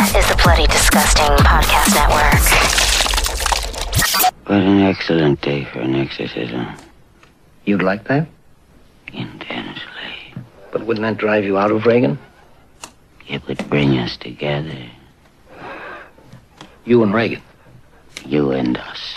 is the Bloody Disgusting Podcast Network. What an excellent day for an exorcism. You'd like that? Intensely. But wouldn't that drive you out of Regan? It would bring us together. You and Regan. You and us.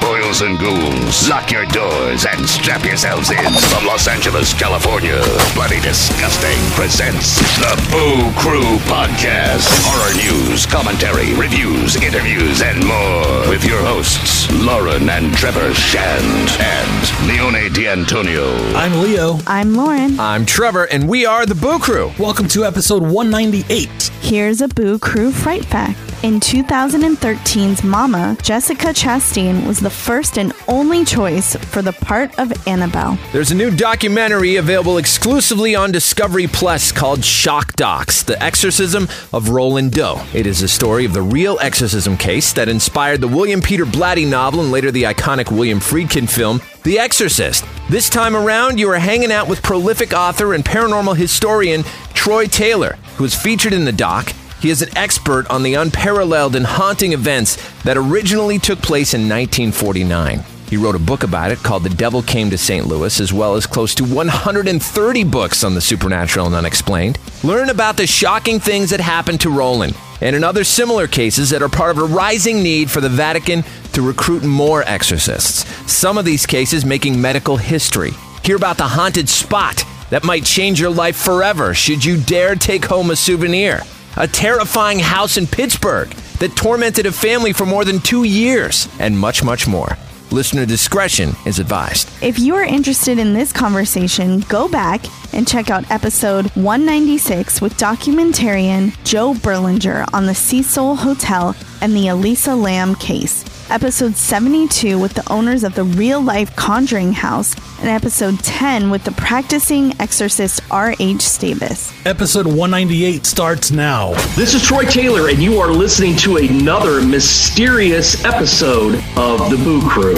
Boils and ghouls, lock your doors and strap yourselves in. From Los Angeles, California, Bloody Disgusting presents the Boo Crew Podcast. Horror news, commentary, reviews, interviews, and more. With your hosts, Lauren and Trevor Shand and Leone D'Antonio. I'm Leo. I'm Lauren. I'm Trevor, and we are the Boo Crew. Welcome to episode 198. Here's a Boo Crew Fright Fact. In 2013's Mama, Jessica Chastain was the first and only choice for the part of Annabelle. There's a new documentary available exclusively on Discovery Plus called Shock Docs The Exorcism of Roland Doe. It is a story of the real exorcism case that inspired the William Peter Blatty novel and later the iconic William Friedkin film, The Exorcist. This time around, you are hanging out with prolific author and paranormal historian Troy Taylor, who is featured in the doc. He is an expert on the unparalleled and haunting events that originally took place in 1949. He wrote a book about it called The Devil Came to St. Louis, as well as close to 130 books on the supernatural and unexplained. Learn about the shocking things that happened to Roland and in other similar cases that are part of a rising need for the Vatican to recruit more exorcists. Some of these cases making medical history. Hear about the haunted spot that might change your life forever should you dare take home a souvenir a terrifying house in Pittsburgh that tormented a family for more than two years, and much, much more. Listener discretion is advised. If you are interested in this conversation, go back and check out episode 196 with documentarian Joe Berlinger on the Cecil Hotel and the Elisa Lam case. Episode 72 with the owners of the real life Conjuring House, and episode 10 with the practicing exorcist R.H. Stavis. Episode 198 starts now. This is Troy Taylor, and you are listening to another mysterious episode of The Boo Crew.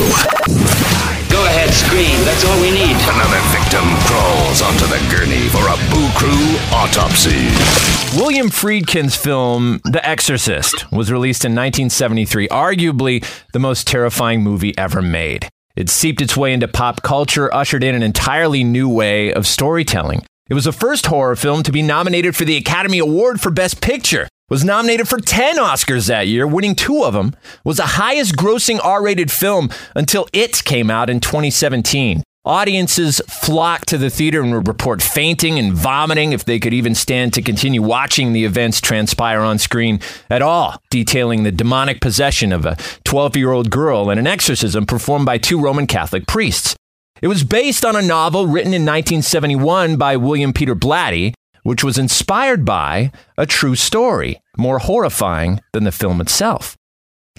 Go ahead, scream. That's all we need. Another victim crawls onto the gurney for a Boo Crew autopsy. William Friedkin's film The Exorcist was released in 1973, arguably the most terrifying movie ever made. It seeped its way into pop culture, ushered in an entirely new way of storytelling. It was the first horror film to be nominated for the Academy Award for Best Picture. Was nominated for 10 Oscars that year, winning two of them. Was the highest grossing R-rated film until It came out in 2017. Audiences flocked to the theater and would report fainting and vomiting if they could even stand to continue watching the events transpire on screen at all, detailing the demonic possession of a 12 year old girl and an exorcism performed by two Roman Catholic priests. It was based on a novel written in 1971 by William Peter Blatty, which was inspired by a true story, more horrifying than the film itself.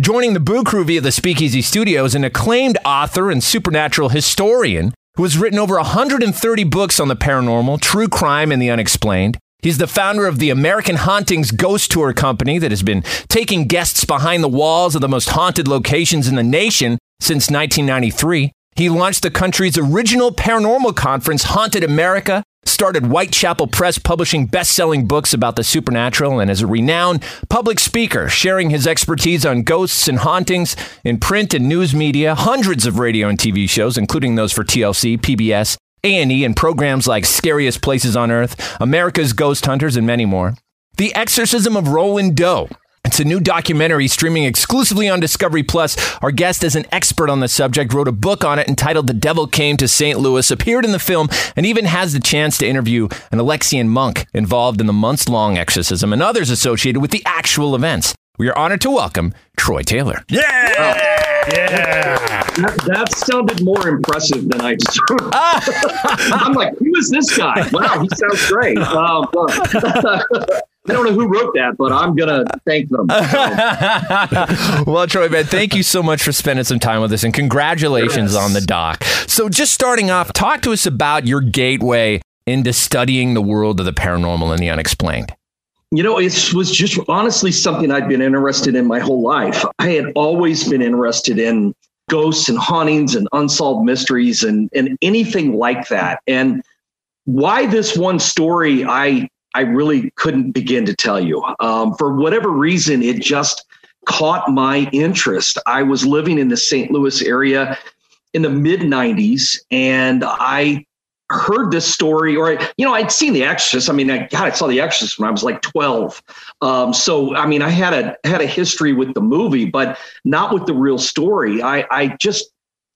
Joining the Boo Crew via the Speakeasy Studio is an acclaimed author and supernatural historian who has written over 130 books on the paranormal, true crime, and the unexplained. He's the founder of the American Hauntings Ghost Tour Company that has been taking guests behind the walls of the most haunted locations in the nation since 1993. He launched the country's original paranormal conference, Haunted America, started Whitechapel Press publishing best selling books about the supernatural, and as a renowned public speaker, sharing his expertise on ghosts and hauntings in print and news media, hundreds of radio and TV shows, including those for TLC, PBS, A&E, and programs like Scariest Places on Earth, America's Ghost Hunters, and many more. The Exorcism of Roland Doe it's a new documentary streaming exclusively on Discovery Plus. Our guest is an expert on the subject, wrote a book on it entitled The Devil Came to St. Louis, appeared in the film, and even has the chance to interview an Alexian monk involved in the months long exorcism and others associated with the actual events. We are honored to welcome Troy Taylor. Yeah! Yeah! That, that sounded more impressive than I deserved. I'm like, who is this guy? Wow, he sounds great. Um, I don't know who wrote that, but I'm gonna thank them. well, Troy, man, thank you so much for spending some time with us, and congratulations Yes. on the doc. So, just starting off, talk to us about your gateway into studying the world of the paranormal and the unexplained. You know, it was just honestly something I'd been interested in my whole life. I had always been interested in ghosts and hauntings and unsolved mysteries and, and anything like that. And why this one story I I really couldn't begin to tell you. Um, for whatever reason, it just caught my interest. I was living in the St. Louis area in the mid 90s, and I heard this story, or you know, I'd seen The Exorcist. I mean, I, God, I saw The Exorcist when I was like 12. Um, so, I mean, I had a had a history with the movie, but not with the real story. I I just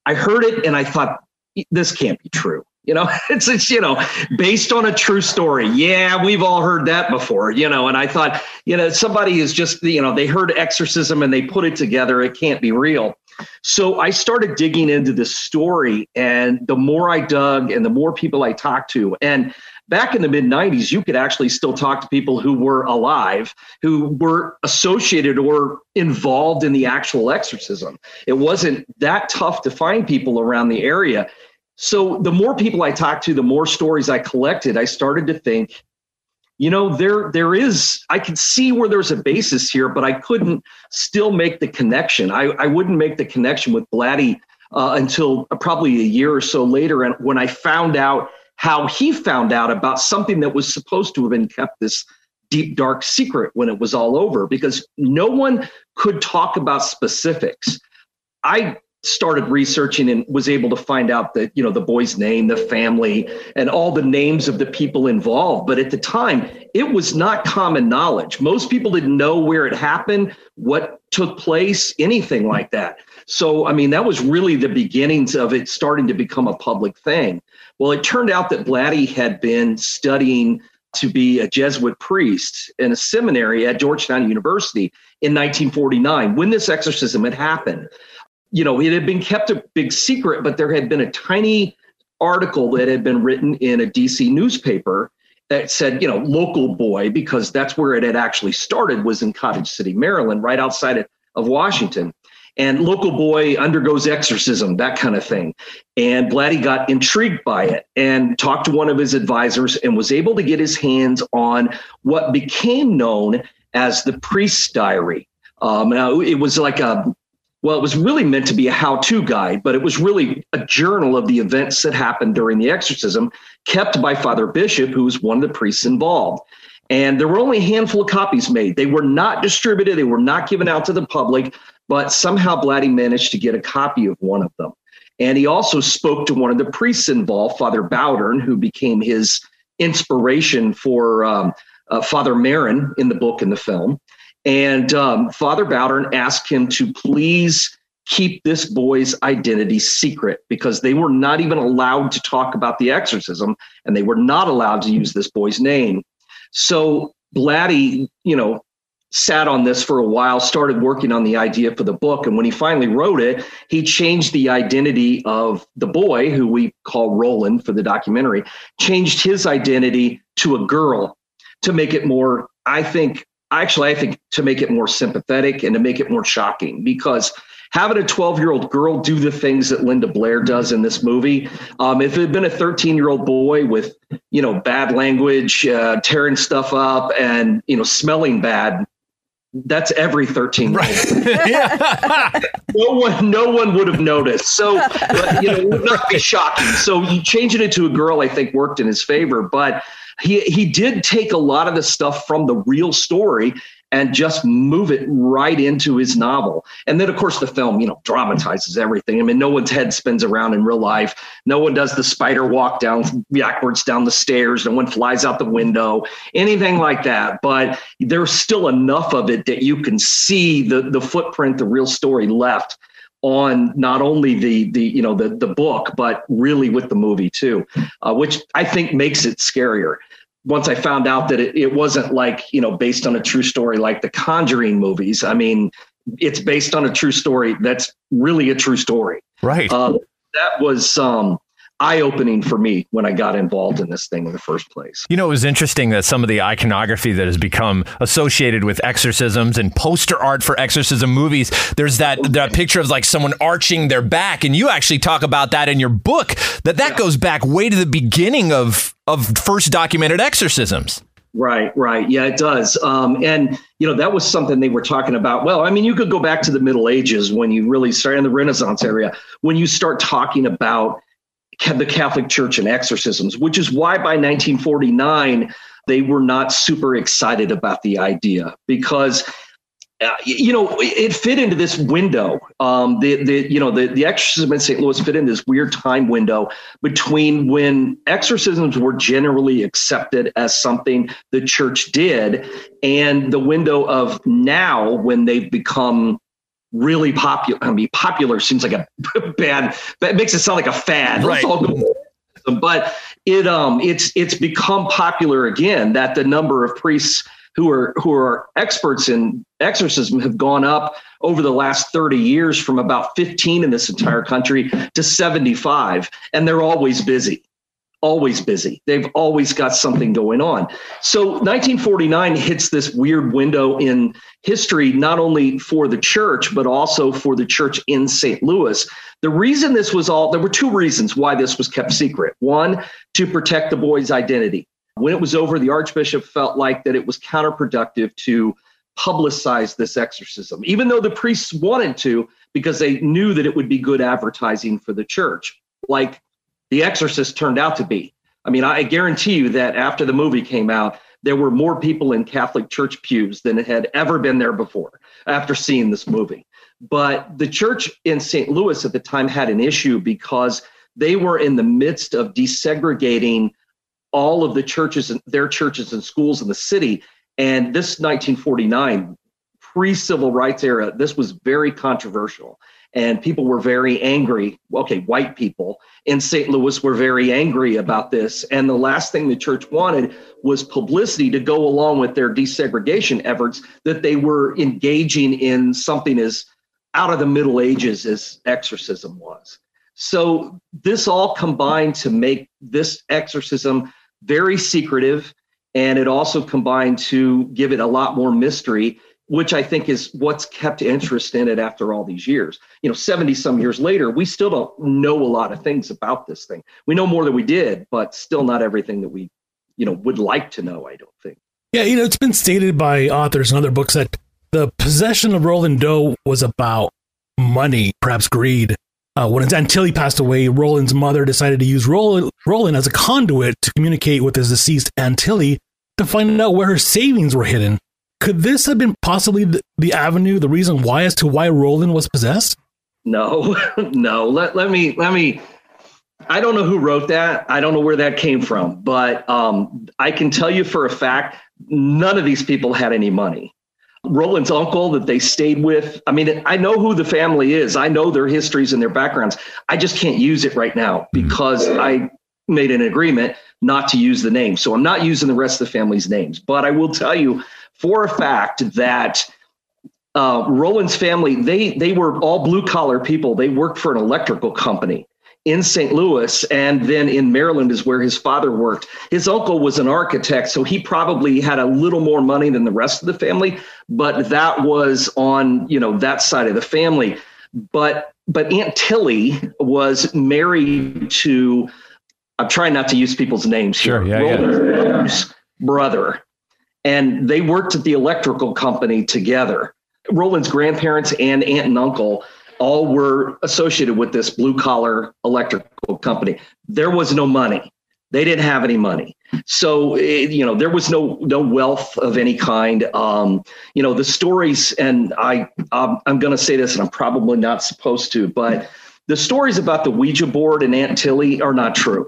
I heard it and I thought this can't be true. You know, it's it's you know based on a true story. Yeah, we've all heard that before. You know, and I thought you know somebody is just you know they heard exorcism and they put it together. It can't be real. So I started digging into this story, and the more I dug, and the more people I talked to, and back in the mid 90s, you could actually still talk to people who were alive, who were associated or involved in the actual exorcism. It wasn't that tough to find people around the area. So the more people I talked to, the more stories I collected, I started to think, you know, there there is I could see where there's a basis here, but I couldn't still make the connection. I, I wouldn't make the connection with Blatty uh, until probably a year or so later. And when I found out how he found out about something that was supposed to have been kept this deep dark secret when it was all over because no one could talk about specifics. I started researching and was able to find out that you know the boy's name the family and all the names of the people involved. But at the time it was not common knowledge. Most people didn't know where it happened what took place anything like that. So i mean that was really the beginnings of it starting to become a public thing. Well it turned out that blatty had been studying to be a jesuit priest in a seminary at georgetown university in 1949 when this exorcism had happened you know, it had been kept a big secret, but there had been a tiny article that had been written in a DC newspaper that said, you know, local boy, because that's where it had actually started, was in Cottage City, Maryland, right outside of, Washington. And local boy undergoes exorcism, that kind of thing. And Blatty got intrigued by it and talked to one of his advisors and was able to get his hands on what became known as the priest's diary. Um, now, it was like a well, it was really meant to be a how to guide, but it was really a journal of the events that happened during the exorcism, kept by Father Bishop, who was one of the priests involved. And there were only a handful of copies made. They were not distributed, they were not given out to the public, but somehow Blatty managed to get a copy of one of them. And he also spoke to one of the priests involved, Father Bowdern, who became his inspiration for um, uh, Father Merrin in the book and the film. And um, Father Bowdern asked him to please keep this boy's identity secret because they were not even allowed to talk about the exorcism and they were not allowed to use this boy's name. So Blatty, you know, sat on this for a while, started working on the idea for the book. And when he finally wrote it, he changed the identity of the boy, who we call Roland for the documentary, changed his identity to a girl to make it more, I think, actually, I think to make it more sympathetic and to make it more shocking because having a 12 year old girl do the things that Linda Blair does in this movie, um, if it had been a 13 year old boy with, you know, bad language, uh, tearing stuff up and, you know, smelling bad, that's every 13 right. no one no one would have noticed. So you know it would not be shocking. So you changing it to a girl i think worked in his favor but he he did take a lot of the stuff from the real story and just move it right into his novel. And then, of course, the film, you know, dramatizes everything. I mean, no one's head spins around in real life. No one does the spider walk down backwards down the stairs. No one flies out the window, anything like that. But there's still enough of it that you can see the the footprint, the real story left on not only the the you know the the book but really with the movie too uh, which i think makes it scarier. Once i found out that it, it wasn't like you know based on a true story like the conjuring movies i mean it's based on a true story that's really a true story. Right. Uh, that was um eye opening for me when I got involved in this thing in the first place. You know, it was interesting that some of the iconography that has become associated with exorcisms and poster art for exorcism movies, there's that that picture of like someone arching their back and you actually talk about that in your book that that yeah. goes back way to the beginning of of first documented exorcisms. Right, right. Yeah, it does. Um, and, you know, that was something they were talking about. Well, I mean, you could go back to the Middle Ages when you really start in the Renaissance area, when you start talking about the Catholic Church and exorcisms, which is why by 1949, they were not super excited about the idea because uh, you know, it fit into this window. Um, the the you know the the exorcism in St. Louis fit in this weird time window between when exorcisms were generally accepted as something the church did, and the window of now when they've become really popular. I mean, popular seems like a bad. That makes it sound like a fad. Right. But it um it's it's become popular again that the number of priests who are who are experts in exorcism have gone up over the last 30 years from about 15 in this entire country to 75 and they're always busy always busy. They've always got something going on. So 1949 hits this weird window in history not only for the church but also for the church in St. Louis. The reason this was all there were two reasons why this was kept secret. One to protect the boy's identity. When it was over, the Archbishop felt like that it was counterproductive to publicize this exorcism, even though the priests wanted to, because they knew that it would be good advertising for the church, like The Exorcist turned out to be. I mean, I guarantee you that after the movie came out, there were more people in Catholic church pews than had ever been there before after seeing this movie. But the church in St. Louis at the time had an issue because they were in the midst of desegregating all of the churches and their churches and schools in the city. And this 1949 pre-civil rights era, this was very controversial. And people were very angry. Okay, white people in St. Louis were very angry about this. And the last thing the church wanted was publicity to go along with their desegregation efforts that they were engaging in something as out of the Middle Ages as exorcism was. So this all combined to make this exorcism very secretive, and it also combined to give it a lot more mystery, which I think is what's kept interest in it after all these years. You know, 70 some years later, we still don't know a lot of things about this thing. We know more than we did, but still not everything that we, you know, would like to know, I don't think. Yeah, you know, it's been stated by authors in other books that the possession of Roland Doe was about money, perhaps greed, uh, when Aunt Tilly passed away, Roland's mother decided to use Roland, Roland as a conduit to communicate with his deceased Aunt Tilly to find out where her savings were hidden. Could this have been possibly the, the avenue, the reason why as to why Roland was possessed? No, no. Let, let me let me. I don't know who wrote that. I don't know where that came from, but um, I can tell you for a fact, none of these people had any money. Roland's uncle that they stayed with. I mean, I know who the family is. I know their histories and their backgrounds. I just can't use it right now hmm. because I made an agreement not to use the name. So I'm not using the rest of the family's names. But I will tell you for a fact that uh, Roland's family, they they were all blue collar people. They worked for an electrical company in St. Louis and then in Maryland is where his father worked. His uncle was an architect, so he probably had a little more money than the rest of the family, but that was on, you know, that side of the family. But but Aunt Tilly was married to I'm trying not to use people's names sure, here. Yeah, Roland's yeah. brother. And they worked at the electrical company together. Roland's grandparents and aunt and uncle all were associated with this blue collar electrical company. There was no money. They didn't have any money. So, it, you know, there was no no wealth of any kind. Um, you know, the stories, and I, um, I'm going to say this, and I'm probably not supposed to, but the stories about the Ouija board and Aunt Tilly are not true.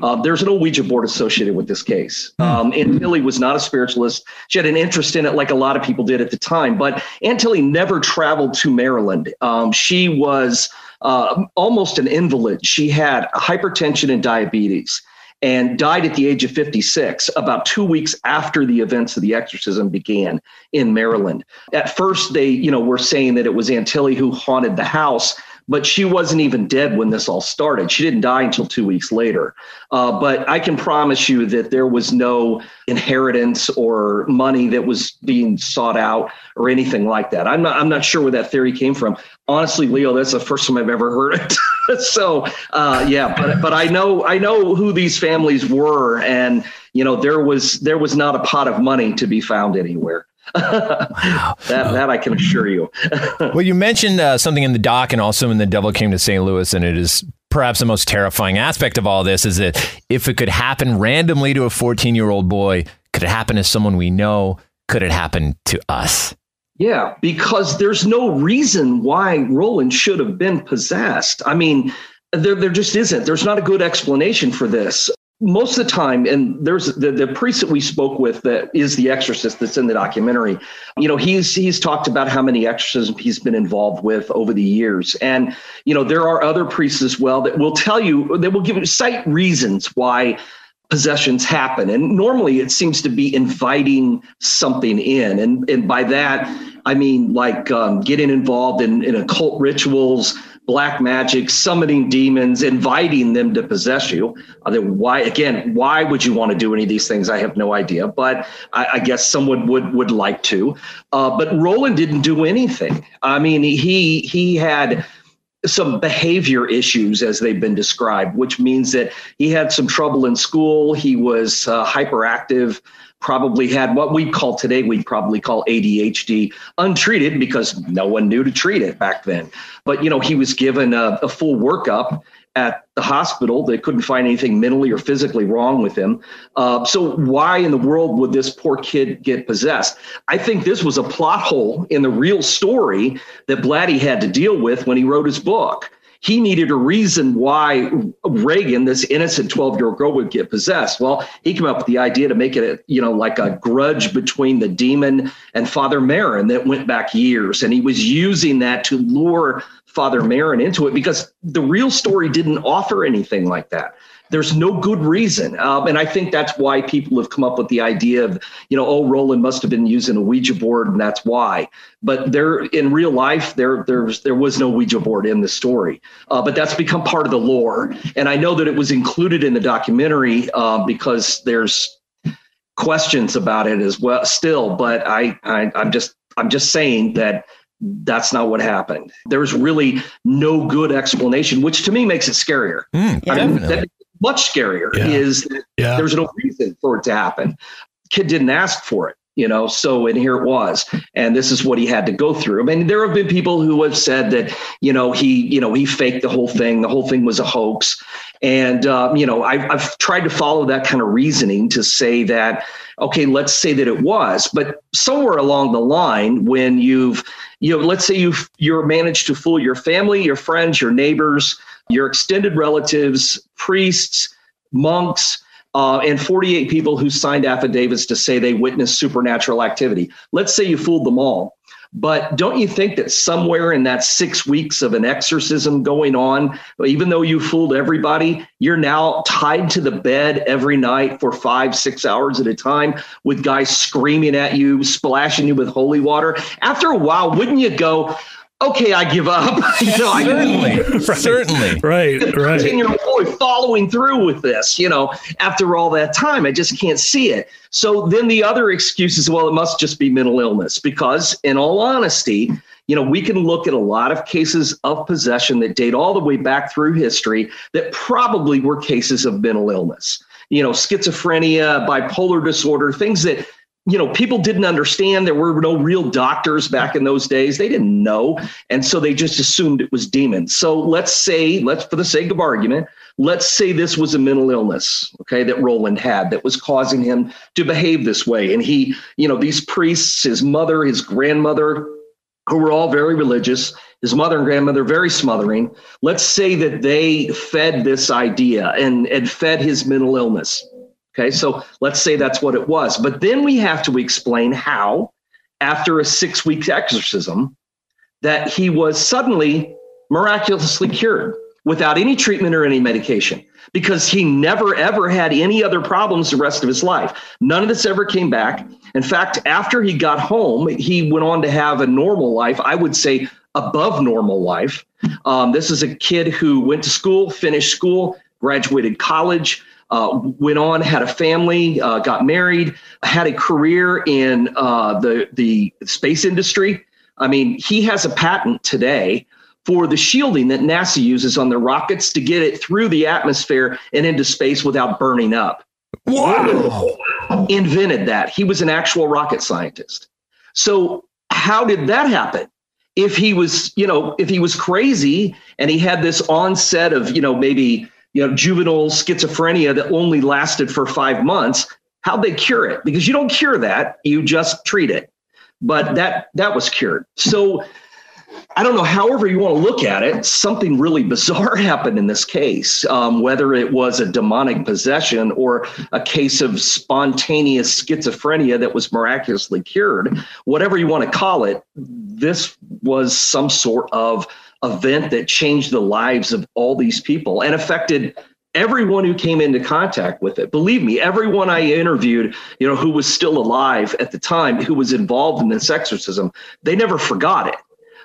Uh, there's no Ouija board associated with this case. Hmm. Um, Aunt Tilly was not a spiritualist. She had an interest in it, like a lot of people did at the time. But Aunt Tilly never traveled to Maryland. Um, she was uh, almost an invalid. She had hypertension and diabetes and died at the age of 56, about two weeks after the events of the exorcism began in Maryland. At first, they, you know, were saying that it was Aunt Tilly who haunted the house but she wasn't even dead when this all started. She didn't die until two weeks later. Uh, but I can promise you that there was no inheritance or money that was being sought out or anything like that. I'm not. I'm not sure where that theory came from. Honestly, Leo, that's the first time I've ever heard it. so uh, yeah, but but I know I know who these families were, and you know there was there was not a pot of money to be found anywhere wow. that, that I can assure you. well, you mentioned uh, something in the doc and also in The Devil Came to St. Louis, and it is perhaps the most terrifying aspect of all this is that if it could happen randomly to a 14 year old boy, Could it happen to someone we know? Could it happen to us? Yeah, because there's no reason why Roland should have been possessed. I mean, there, there just isn't. There's not a good explanation for this most of the time, and there's the, the priest that we spoke with that is the exorcist that's in the documentary. You know, he's he's talked about how many exorcisms he's been involved with over the years, and you know there are other priests as well that will tell you that will give you cite reasons why possessions happen, and normally it seems to be inviting something in, and and by that I mean like um, getting involved in in occult rituals black magic, summoning demons, inviting them to possess you. Uh, why again? Why would you want to do any of these things? I have no idea, but I, I guess someone would would like to. Uh, but Roland didn't do anything. I mean, he he had some behavior issues as they've been described, which means that he had some trouble in school. He was uh, hyperactive probably had what we call today, we'd probably call ADHD untreated because no one knew to treat it back then. But, you know, he was given a, a full workup at the hospital. They couldn't find anything mentally or physically wrong with him. Uh, so, why in the world would this poor kid get possessed? I think this was a plot hole in the real story that Blatty had to deal with when he wrote his book he needed a reason why Regan, this innocent 12 year old girl, would get possessed. Well, he came up with the idea to make it, you know, like a grudge between the demon and Father Merrin that went back years. And he was using that to lure Father Merrin into it because the real story didn't offer anything like that. There's no good reason. Um, and I think that's why people have come up with the idea of, you know, oh, Roland must have been using a Ouija board and that's why. But there, in real life, there, there's, there was no Ouija board in the story. Uh, but that's become part of the lore. And I know that it was included in the documentary uh, because there's questions about it as well still. But I, I I'm just, I'm just saying that that's not what happened. There's really no good explanation, which to me makes it scarier. Mm, I mean, that, much scarier Yeah. is that Yeah. there's no reason for it to happen. Kid didn't ask for it, you know, so and here it was. And this is what he had to go through. I mean, there have been people who have said that, you know, he, you know, he faked the whole thing. The whole thing was a hoax. And, um, you know, I've, I've tried to follow that kind of reasoning to say that, okay, let's say that it was, but somewhere along the line, when you've, you know, let's say you've, you're managed to fool your family, your friends, your neighbors, your extended relatives, priests, monks, uh, and 48 people who signed affidavits to say they witnessed supernatural activity. Let's say you fooled them all. But don't you think that somewhere in that six weeks of an exorcism going on, even though you fooled everybody, you're now tied to the bed every night for five, six hours at a time with guys screaming at you, splashing you with holy water? After a while, wouldn't you go, okay, I give up? you know, I Certainly. Certainly. Right, right. 13 year old boy following through with this, you know, after all that time. I just can't see it. So then the other excuse is, well, it must just be mental illness. Because in all honesty, you know, we can look at a lot of cases of possession that date all the way back through history that probably were cases of mental illness. You know, schizophrenia, bipolar disorder, things that you know, people didn't understand. There were no real doctors back in those days. They didn't know. And so they just assumed it was demons. So let's say, let's, for the sake of argument, let's say this was a mental illness, okay, that Roland had that was causing him to behave this way. And he, you know, these priests, his mother, his grandmother, who were all very religious, his mother and grandmother very smothering. Let's say that they fed this idea and, and fed his mental illness. Okay, so let's say that's what it was. But then we have to explain how, after a six week exorcism, that he was suddenly miraculously cured without any treatment or any medication because he never ever had any other problems the rest of his life. None of this ever came back. In fact, after he got home, he went on to have a normal life. I would say above normal life. Um, this is a kid who went to school, finished school, graduated college, uh, went on, had a family, uh, got married, had a career in uh, the the space industry. I mean, he has a patent today for the shielding that NASA uses on their rockets to get it through the atmosphere and into space without burning up. Wow. Invented that. He was an actual rocket scientist. So how did that happen? If he was, you know, if he was crazy and he had this onset of, you know, maybe, you know, juvenile schizophrenia that only lasted for five months, How'd they cure it? Because you don't cure that, you just treat it. But that that was cured. So I don't know, however you want to look at it, something really bizarre happened in this case. Um, whether it was a demonic possession or a case of spontaneous schizophrenia that was miraculously cured, whatever you want to call it, this was some sort of event that changed the lives of all these people and affected everyone who came into contact with it believe me everyone i interviewed you know who was still alive at the time who was involved in this exorcism they never forgot it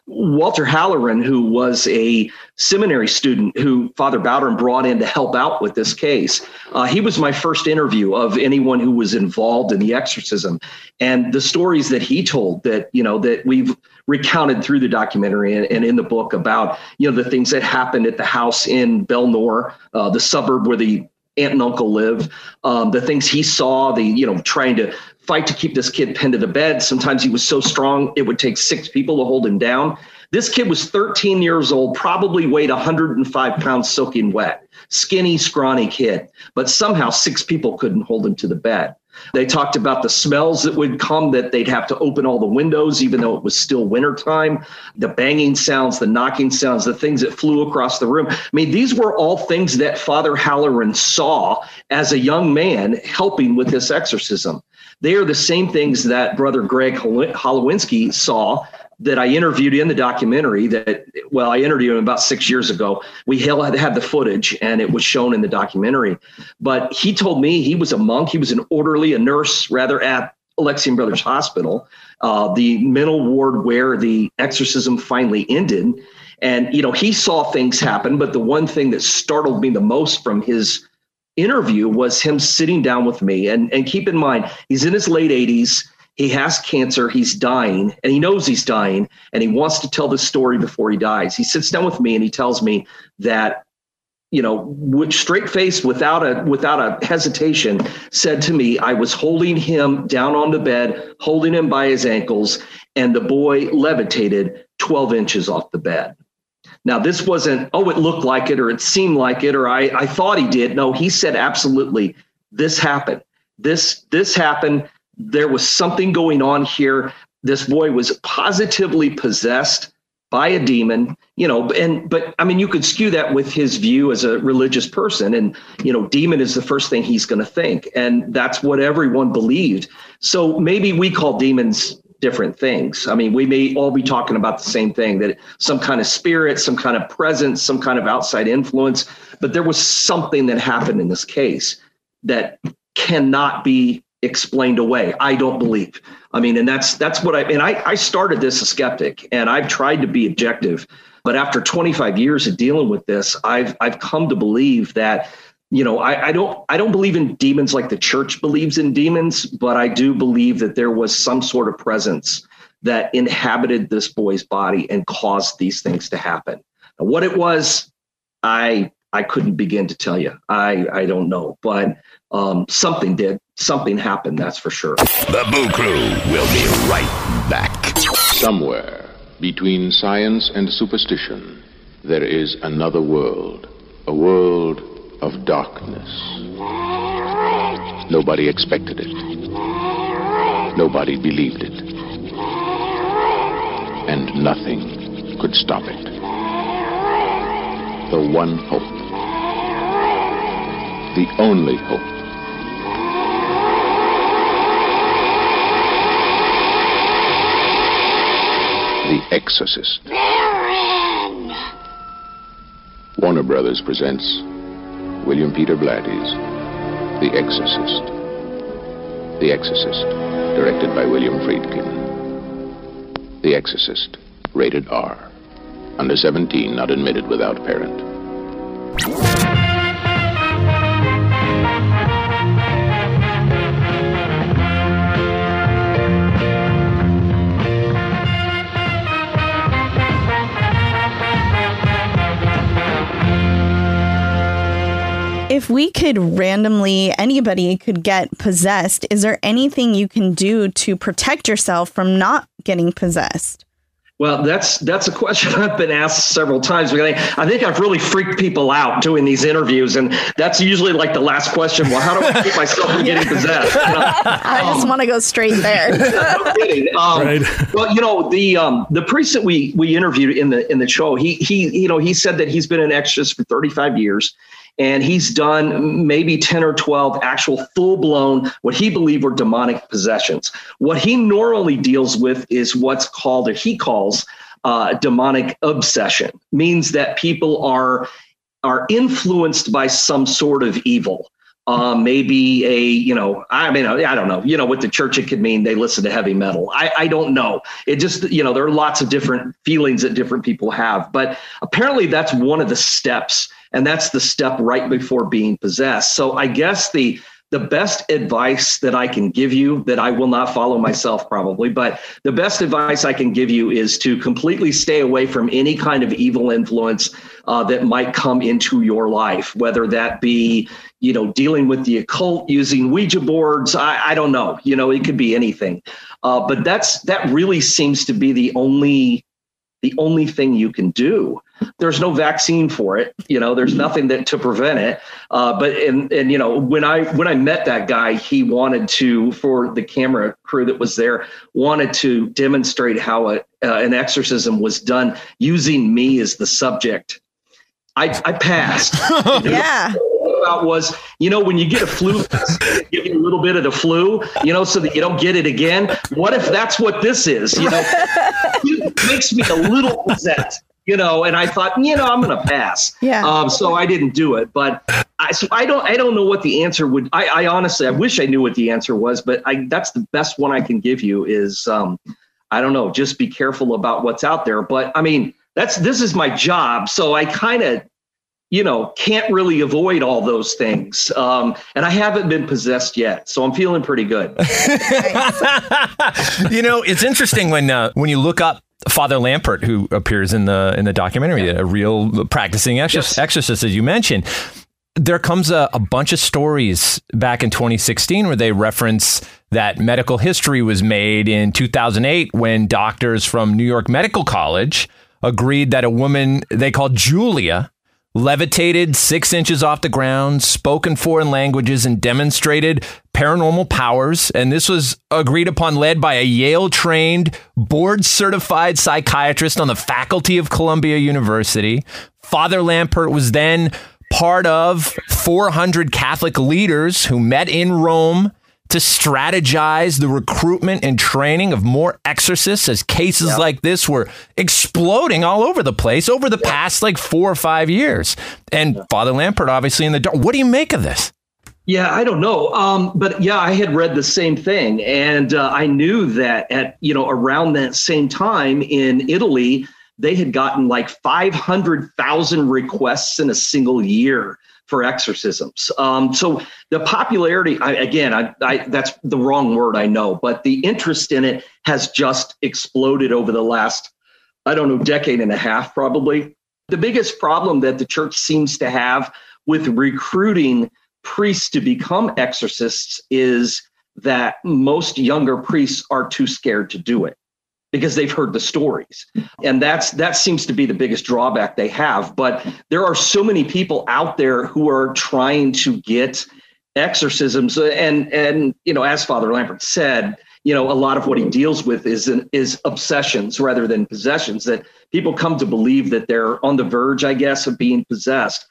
Walter Halloran, who was a seminary student who Father Bowdern brought in to help out with this case, uh, he was my first interview of anyone who was involved in the exorcism. And the stories that he told that, you know, that we've recounted through the documentary and, and in the book about, you know, the things that happened at the house in Bel-Nor, uh, the suburb where the aunt and uncle live, um, the things he saw, the, you know, trying to fight to keep this kid pinned to the bed. Sometimes he was so strong, it would take six people to hold him down. This kid was 13 years old, probably weighed 105 pounds soaking wet, skinny, scrawny kid, but somehow six people couldn't hold him to the bed. They talked about the smells that would come, that they'd have to open all the windows, even though it was still wintertime, the banging sounds, the knocking sounds, the things that flew across the room. I mean, these were all things that Father Halloran saw as a young man helping with this exorcism. They are the same things that Brother Greg Holowinski saw that I interviewed in the documentary that, well, I interviewed him about six years ago. We had the footage and it was shown in the documentary. But he told me he was a monk, he was an orderly, a nurse rather at Alexian Brothers Hospital, uh, the mental ward where the exorcism finally ended. And, you know, he saw things happen, but the one thing that startled me the most from his interview was him sitting down with me. And, and keep in mind, he's in his late 80s. He has cancer. He's dying and he knows he's dying and he wants to tell the story before he dies. He sits down with me and he tells me that, you know, which straight face without a, without a hesitation said to me, I was holding him down on the bed, holding him by his ankles and the boy levitated 12 inches off the bed. Now, this wasn't, oh, it looked like it or it seemed like it or I, I thought he did. No, he said absolutely this happened. This this happened. There was something going on here. This boy was positively possessed by a demon, you know, and but I mean you could skew that with his view as a religious person and you know, demon is the first thing he's going to think and that's what everyone believed. So maybe we call demons different things. I mean, we may all be talking about the same thing that some kind of spirit, some kind of presence, some kind of outside influence, but there was something that happened in this case that cannot be explained away. I don't believe. I mean, and that's that's what I and I, I started this a skeptic and I've tried to be objective. But after 25 years of dealing with this, I've I've come to believe that you know, I, I, don't I don't believe in demons like the church believes in demons, but I do believe that there was some sort of presence that inhabited this boy's body and caused these things to happen. Now, what it was, I I couldn't begin to tell you. I I don't know, but um, something did. Something happened. That's for sure. The Boo Crew will be right back. Somewhere between science and superstition, there is another world, a world of darkness. Nobody expected it. Nobody believed it. And nothing could stop it. The one hope. The only hope. The Exorcist. Warner Brothers presents William Peter Blatty's The Exorcist. The Exorcist, directed by William Friedkin. The Exorcist, rated R. Under 17, not admitted without parent. If we could randomly, anybody could get possessed, is there anything you can do to protect yourself from not getting possessed? Well, that's that's a question I've been asked several times. Because I, I think I've really freaked people out doing these interviews, and that's usually like the last question. Well, how do I keep myself from getting possessed? You know? I just Um, want to go straight there. no kidding. Um, Right. Well, you know the um, the priest that we we interviewed in the in the show, he he you know he said that he's been an exorcist for 35 years, and he's done maybe 10 or 12 actual full blown what he believed were demonic possessions. What he normally deals with is what's called or he calls uh, demonic obsession, means that people are are influenced by some sort of evil. Uh, maybe a you know i mean i don't know you know what the church it could mean they listen to heavy metal. I i don't know. It just you know there are lots of different feelings that different people have. But apparently that's one of the steps and that's the step right before being possessed so i guess the the best advice that I can give you that I will not follow myself probably, but the best advice I can give you is to completely stay away from any kind of evil influence uh, that might come into your life, whether that be, you know, dealing with the occult, using Ouija boards. I, I don't know, you know, it could be anything. Uh, but that's that really seems to be the only the only thing you can do. There's no vaccine for it. You know, there's nothing that to prevent it. Uh, but and and you know, when I when I met that guy, he wanted to for the camera crew that was there wanted to demonstrate how a, uh, an exorcism was done using me as the subject. I, I passed. yeah. About was you know when you get a flu give you a little bit of the flu you know so that you don't get it again what if that's what this is you know it makes me a little upset you know and i thought you know i'm gonna pass Yeah. um so i didn't do it but i so i don't i don't know what the answer would i i honestly i wish i knew what the answer was but i that's the best one i can give you is um i don't know just be careful about what's out there but i mean that's this is my job so i kind of you know can't really avoid all those things. Um and i haven't been possessed yet so i'm feeling pretty good. You know, it's interesting when uh, when you look up Father Lampert, who appears in the in the documentary, a real practicing exorc- exorcist, as you mentioned. There comes a, a bunch of stories back in 2016 where they reference that medical history was made in 2008 when doctors from New York Medical College agreed that a woman they called Julia levitated six inches off the ground, spoke in foreign languages, and demonstrated paranormal powers. And this was agreed upon, led by a Yale trained, board certified psychiatrist on the faculty of Columbia University. Father Lampert was then part of 400 Catholic leaders who met in Rome to strategize the recruitment and training of more exorcists as cases like this were exploding all over the place over the past like four or five years. And Father Lampert, obviously, in the dark. What do you make of this? Yeah, I don't know. Um, but yeah, I had read the same thing, and uh, I knew that at you know around that same time in Italy, they had gotten like five hundred thousand requests in a single year for exorcisms. Um, so the popularity, I, again, I, I, that's the wrong word, I know, but the interest in it has just exploded over the last, I don't know, decade and a half, probably. The biggest problem that the church seems to have with recruiting priests to become exorcists is that most younger priests are too scared to do it because they've heard the stories. And that's that seems to be the biggest drawback they have. But there are so many people out there who are trying to get exorcisms. And and you know as father Lampert said you know a lot of what he deals with is is obsessions rather than possessions that people come to believe that they're on the verge i guess of being possessed.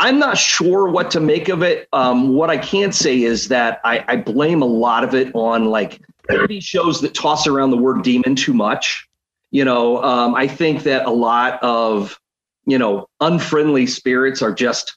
I'm not sure what to make of it. Um, what i can say is that I, I blame a lot of it on like TV shows that toss around the word demon too much. You know, um, I think that a lot of, you know, unfriendly spirits are just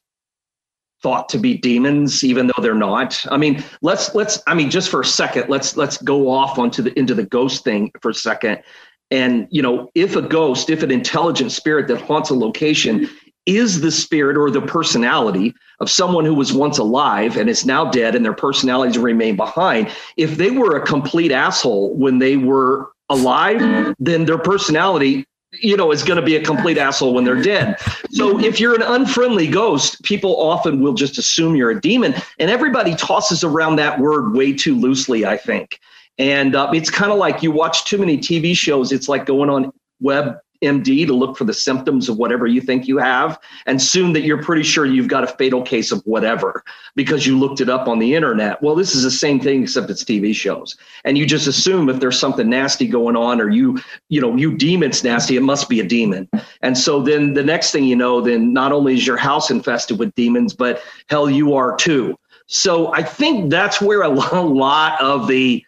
thought to be demons, even though they're not. I mean, let's let's. I mean, just for a second, let's let's go off onto the into the ghost thing for a second. And you know, if a ghost, if an intelligent spirit that haunts a location is the spirit or the personality of someone who was once alive and is now dead and their personalities remain behind. If they were a complete asshole when they were alive then their personality you know is going to be a complete asshole when they're dead. So if you're an unfriendly ghost people often will just assume you're a demon and everybody tosses around that word way too loosely i think. And uh, it's kind of like you watch too many tv shows it's like going on web MD to look for the symptoms of whatever you think you have. And soon that you're pretty sure you've got a fatal case of whatever because you looked it up on the internet. Well, this is the same thing, except it's TV shows. And you just assume if there's something nasty going on or you, you know, you deem it's nasty, it must be a demon. And so then the next thing you know, then not only is your house infested with demons, but hell, you are too. So I think that's where a lot of the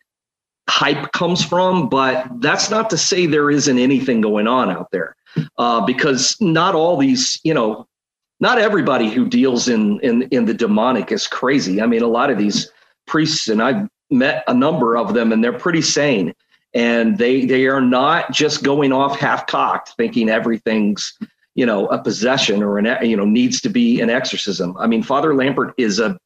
hype comes from, but that's not to say there isn't anything going on out there, uh, because not all these, you know, not everybody who deals in in in the demonic is crazy. I mean, a lot of these priests, and I've met a number of them, and they're pretty sane, and they they are not just going off half cocked, thinking everything's you know a possession or an you know needs to be an exorcism. I mean, Father Lampert is a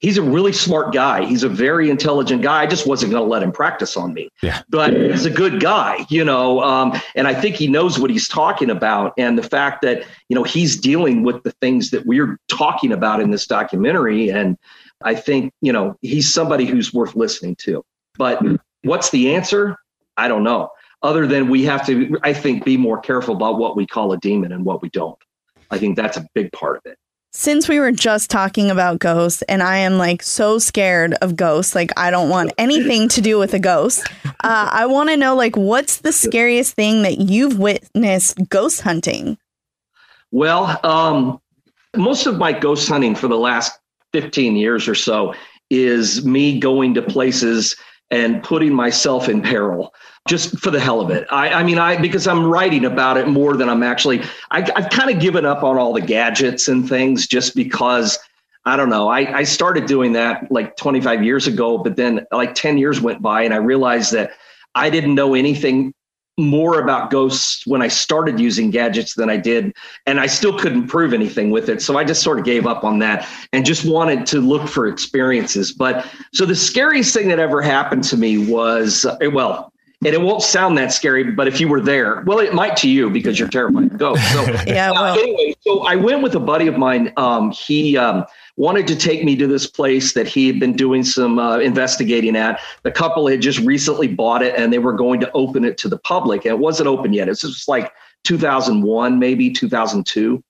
he's a really smart guy. He's a very intelligent guy. I just wasn't going to let him practice on me. Yeah. But he's a good guy, you know, um, and I think he knows what he's talking about. And the fact that, you know, he's dealing with the things that we're talking about in this documentary. And I think, you know, he's somebody who's worth listening to. But what's the answer? I don't know. Other than we have to, I think, be more careful about what we call a demon and what we don't. I think that's a big part of it since we were just talking about ghosts and I am like so scared of ghosts, like I don't want anything to do with a ghost. Uh, I want to know like what's the scariest thing that you've witnessed ghost hunting? Well, um, most of my ghost hunting for the last 15 years or so is me going to places and putting myself in peril just for the hell of it. I, I mean, I because I'm writing about it more than I'm actually. I, I've kind of given up on all the gadgets and things just because I don't know. I, I started doing that like 25 years ago, but then like 10 years went by and I realized that I didn't know anything more about ghosts when I started using gadgets than I did. And I still couldn't prove anything with it. So I just sort of gave up on that and just wanted to look for experiences. But so the scariest thing that ever happened to me was, uh, well, and it won't sound that scary, but if you were there, well, it might to you because you're terrified ghosts. So, yeah. Well. Uh, anyway, so I went with a buddy of mine. Um, he um, wanted to take me to this place that he had been doing some uh, investigating at. The couple had just recently bought it, and they were going to open it to the public. And it wasn't open yet. It was just like 2001, maybe 2002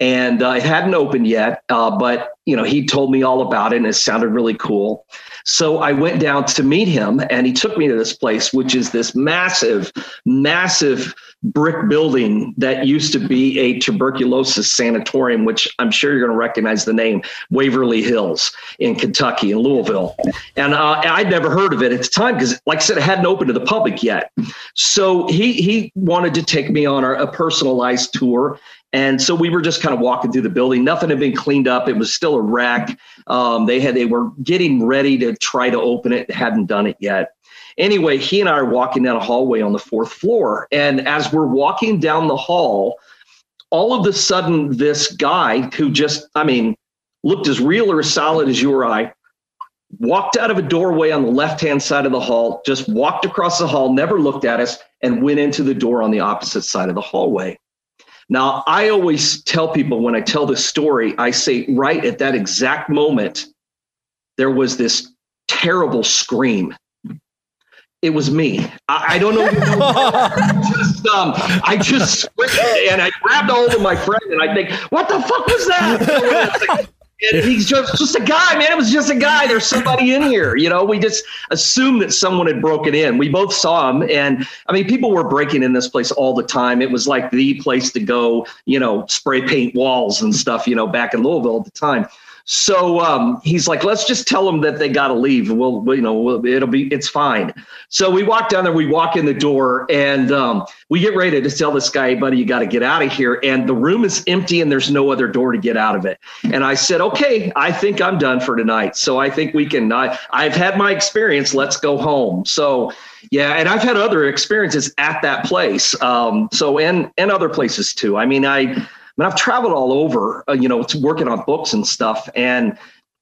and uh, it hadn't opened yet. Uh, but you know, he told me all about it, and it sounded really cool. So I went down to meet him, and he took me to this place, which is this massive, massive brick building that used to be a tuberculosis sanatorium, which I'm sure you're going to recognize the name, Waverly Hills in Kentucky, in Louisville. And uh, I'd never heard of it at the time because, like I said, it hadn't opened to the public yet. So he he wanted to take me on a, a personalized tour and so we were just kind of walking through the building. Nothing had been cleaned up. It was still a wreck. Um, they had they were getting ready to try to open it, hadn't done it yet. Anyway, he and I are walking down a hallway on the fourth floor. And as we're walking down the hall, all of a sudden, this guy who just, I mean, looked as real or as solid as you or I, walked out of a doorway on the left hand side of the hall, just walked across the hall, never looked at us, and went into the door on the opposite side of the hallway. Now, I always tell people when I tell this story, I say right at that exact moment, there was this terrible scream. It was me. I, I don't know. I just, um, I just and I grabbed a hold of my friend and I think, what the fuck was that? And he's just just a guy, man. It was just a guy. There's somebody in here. You know, we just assumed that someone had broken in. We both saw him, and I mean, people were breaking in this place all the time. It was like the place to go. You know, spray paint walls and stuff. You know, back in Louisville at the time. So um, he's like, let's just tell them that they got to leave. We'll, you know, we'll, it'll be, it's fine. So we walk down there, we walk in the door, and um, we get ready to tell this guy, buddy, you got to get out of here. And the room is empty, and there's no other door to get out of it. And I said, okay, I think I'm done for tonight. So I think we can. I, I've had my experience. Let's go home. So yeah, and I've had other experiences at that place. Um, so and and other places too. I mean, I mean, I've traveled all over, uh, you know, it's working on books and stuff. And,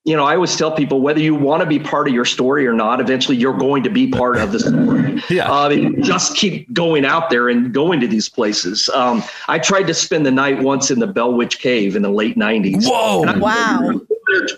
you know, I always tell people whether you want to be part of your story or not, eventually you're going to be part of the story. yeah. Uh, just keep going out there and going to these places. Um, I tried to spend the night once in the Bell Witch Cave in the late 90s. Whoa. Wow.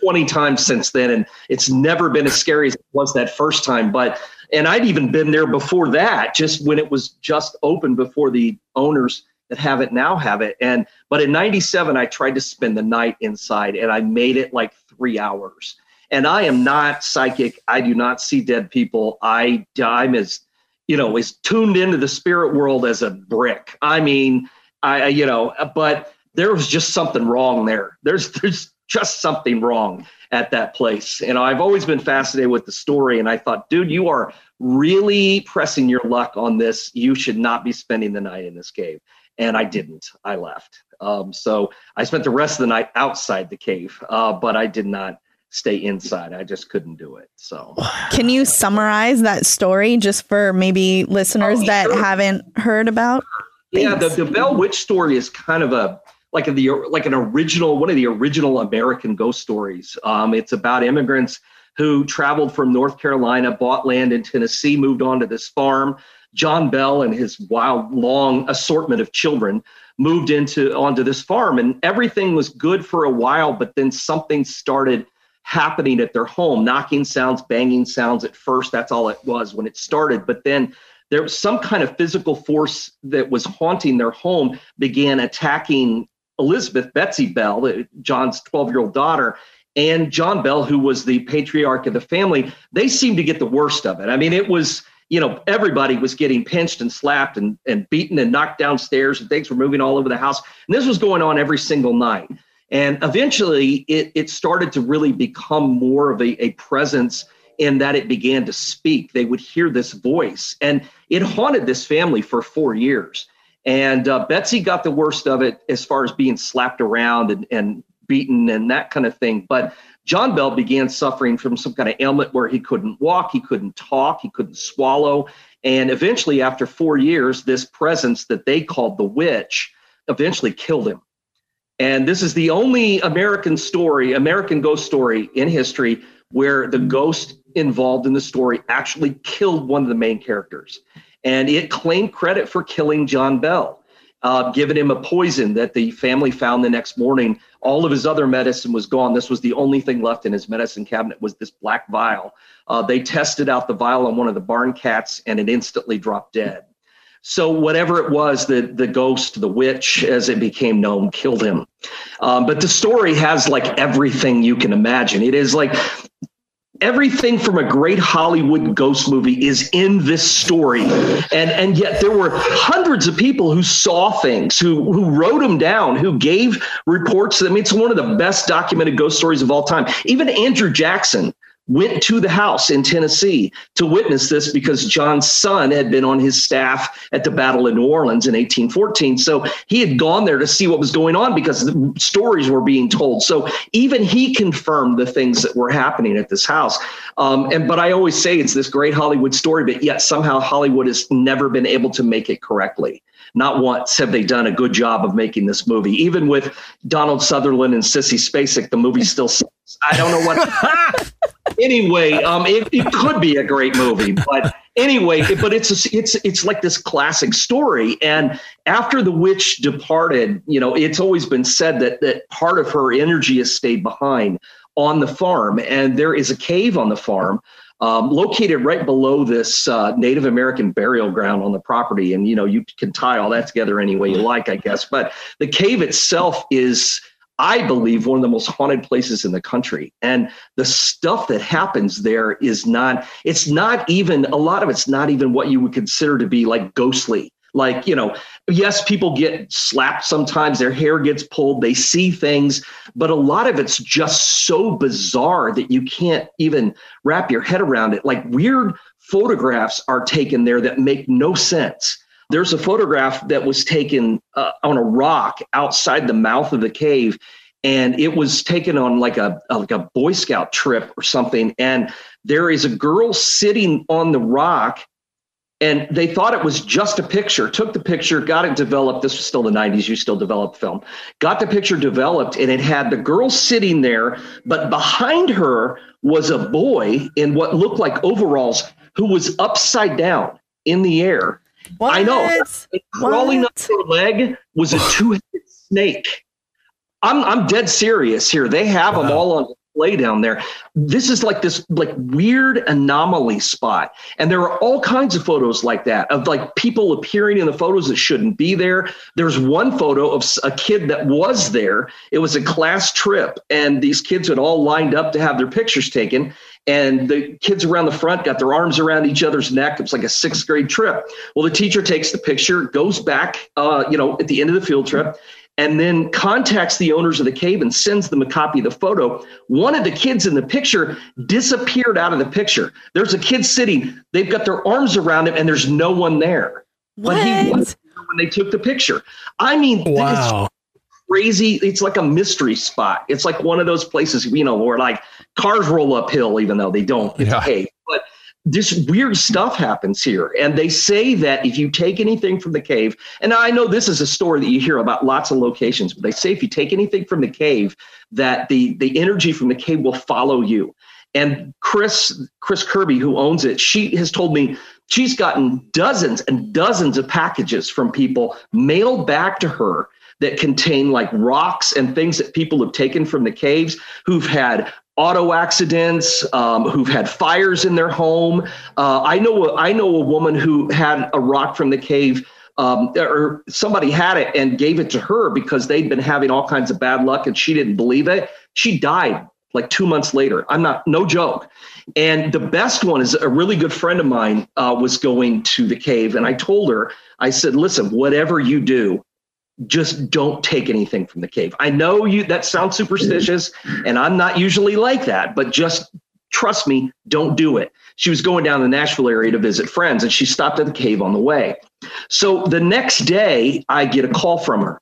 20 times since then, and it's never been as scary as it was that first time. But And I'd even been there before that, just when it was just open before the owners that have it now have it. And but in 97, I tried to spend the night inside and I made it like three hours. And I am not psychic. I do not see dead people. I I'm as you know, as tuned into the spirit world as a brick. I mean, I you know, but there was just something wrong there. There's there's just something wrong at that place. And I've always been fascinated with the story. And I thought, dude, you are really pressing your luck on this. You should not be spending the night in this cave and I didn't. I left. Um, so I spent the rest of the night outside the cave, uh, but I did not stay inside. I just couldn't do it. So, can you summarize that story just for maybe listeners oh, that haven't heard about? Yeah, the, the Bell Witch story is kind of a like a, the like an original one of the original American ghost stories. Um, it's about immigrants who traveled from North Carolina, bought land in Tennessee, moved on to this farm John Bell and his wild, long assortment of children moved into onto this farm, and everything was good for a while. But then something started happening at their home, knocking sounds, banging sounds. At first, that's all it was when it started. But then there was some kind of physical force that was haunting their home, began attacking Elizabeth Betsy Bell, John's 12 year old daughter, and John Bell, who was the patriarch of the family. They seemed to get the worst of it. I mean, it was you know, everybody was getting pinched and slapped and, and beaten and knocked downstairs and things were moving all over the house. And this was going on every single night. And eventually it, it started to really become more of a, a presence in that it began to speak. They would hear this voice and it haunted this family for four years. And uh, Betsy got the worst of it as far as being slapped around and, and beaten and that kind of thing. But John Bell began suffering from some kind of ailment where he couldn't walk, he couldn't talk, he couldn't swallow. And eventually, after four years, this presence that they called the witch eventually killed him. And this is the only American story, American ghost story in history where the ghost involved in the story actually killed one of the main characters. And it claimed credit for killing John Bell, uh, giving him a poison that the family found the next morning all of his other medicine was gone. This was the only thing left in his medicine cabinet was this black vial. Uh, they tested out the vial on one of the barn cats, and it instantly dropped dead. So whatever it was, the the ghost, the witch, as it became known, killed him. Um, but the story has like everything you can imagine. It is like everything from a great Hollywood ghost movie is in this story. And, and yet there were hundreds of people who saw things, who, who wrote them down, who gave reports. I mean, it's one of the best documented ghost stories of all time. Even Andrew Jackson, went to the house in Tennessee to witness this because John's son had been on his staff at the Battle of New Orleans in 1814. So he had gone there to see what was going on because the stories were being told. So even he confirmed the things that were happening at this house. Um, and but I always say it's this great Hollywood story, but yet somehow Hollywood has never been able to make it correctly. Not once have they done a good job of making this movie. Even with Donald Sutherland and Sissy Spacek, the movie still sucks. I don't know what. anyway, um, it, it could be a great movie, but anyway, but it's a, it's it's like this classic story. And after the witch departed, you know, it's always been said that that part of her energy has stayed behind on the farm, and there is a cave on the farm um, located right below this uh, Native American burial ground on the property. And, you know, you can tie all that together any way you like, I guess. But the cave itself is, I believe, one of the most haunted places in the country. And the stuff that happens there is not, it's not even, a lot of it's not even what you would consider to be like ghostly. Like, you know, yes, people get slapped sometimes, their hair gets pulled, they see things, but a lot of it's just so bizarre that you can't even wrap your head around it. Like, weird photographs are taken there that make no sense. There's a photograph that was taken uh, on a rock outside the mouth of the cave, and it was taken on like a, a like a Boy Scout trip or something. And there is a girl sitting on the rock and they thought it was just a picture took the picture got it developed this was still the 90s you still developed film got the picture developed and it had the girl sitting there but behind her was a boy in what looked like overalls who was upside down in the air what? i know crawling up her leg was a two-headed snake I'm I'm dead serious here. They have wow. them all on display down there. This is like this like weird anomaly spot. And there are all kinds of photos like that of like people appearing in the photos that shouldn't be there. There's one photo of a kid that was there. It was a class trip and these kids had all lined up to have their pictures taken and the kids around the front got their arms around each other's neck. It was like a sixth grade trip. Well, the teacher takes the picture, goes back, uh, you know, at the end of the field trip, and then contacts the owners of the cave and sends them a copy of the photo. One of the kids in the picture disappeared out of the picture. There's a kid sitting, they've got their arms around him, and there's no one there. What? But he was when they took the picture. I mean, Wow. Crazy. It's like a mystery spot. It's like one of those places, you know, where like cars roll uphill, even though they don't. It's Yeah. cave. But this weird stuff happens here. And they say that if you take anything from the cave, and I know this is a story that you hear about lots of locations, but they say if you take anything from the cave, that the the energy from the cave will follow you. And Chris Chris Kirby, who owns it, she has told me she's gotten dozens and dozens of packages from people mailed back to her that contain like rocks and things that people have taken from the caves who've had auto accidents, um, who've had fires in their home. Uh, I know I know a woman who had a rock from the cave. Um, or somebody had it and gave it to her because they'd been having all kinds of bad luck and she didn't believe it. She died like two months later. I'm not, no joke. And the best one is a really good friend of mine uh, was going to the cave. And I told her, I said, listen, whatever you do, just don't take anything from the cave. I know you that sounds superstitious, and I'm not usually like that, but just trust me, don't do it. She was going down the Nashville area to visit friends, and she stopped at the cave on the way. So the next day, I get a call from her,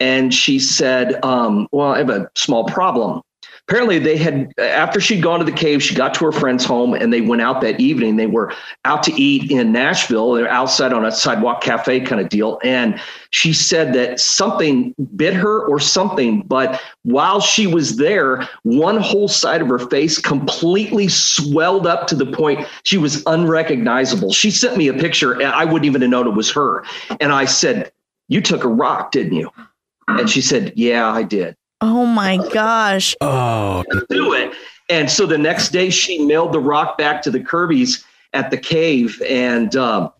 and she said, um, "Well, I have a small problem." Apparently, they had after she'd gone to the cave, she got to her friend's home, and they went out that evening. They were out to eat in Nashville. They're outside on a sidewalk cafe kind of deal, and she said that something bit her or something. But while she was there, one whole side of her face completely swelled up to the point she was unrecognizable. She sent me a picture, and I wouldn't even have known it was her. And I said, "You took a rock, didn't you?" And she said, "Yeah, I did." Oh my gosh. Oh, do it. And so the next day, she mailed the rock back to the Kirby's at the cave, and um,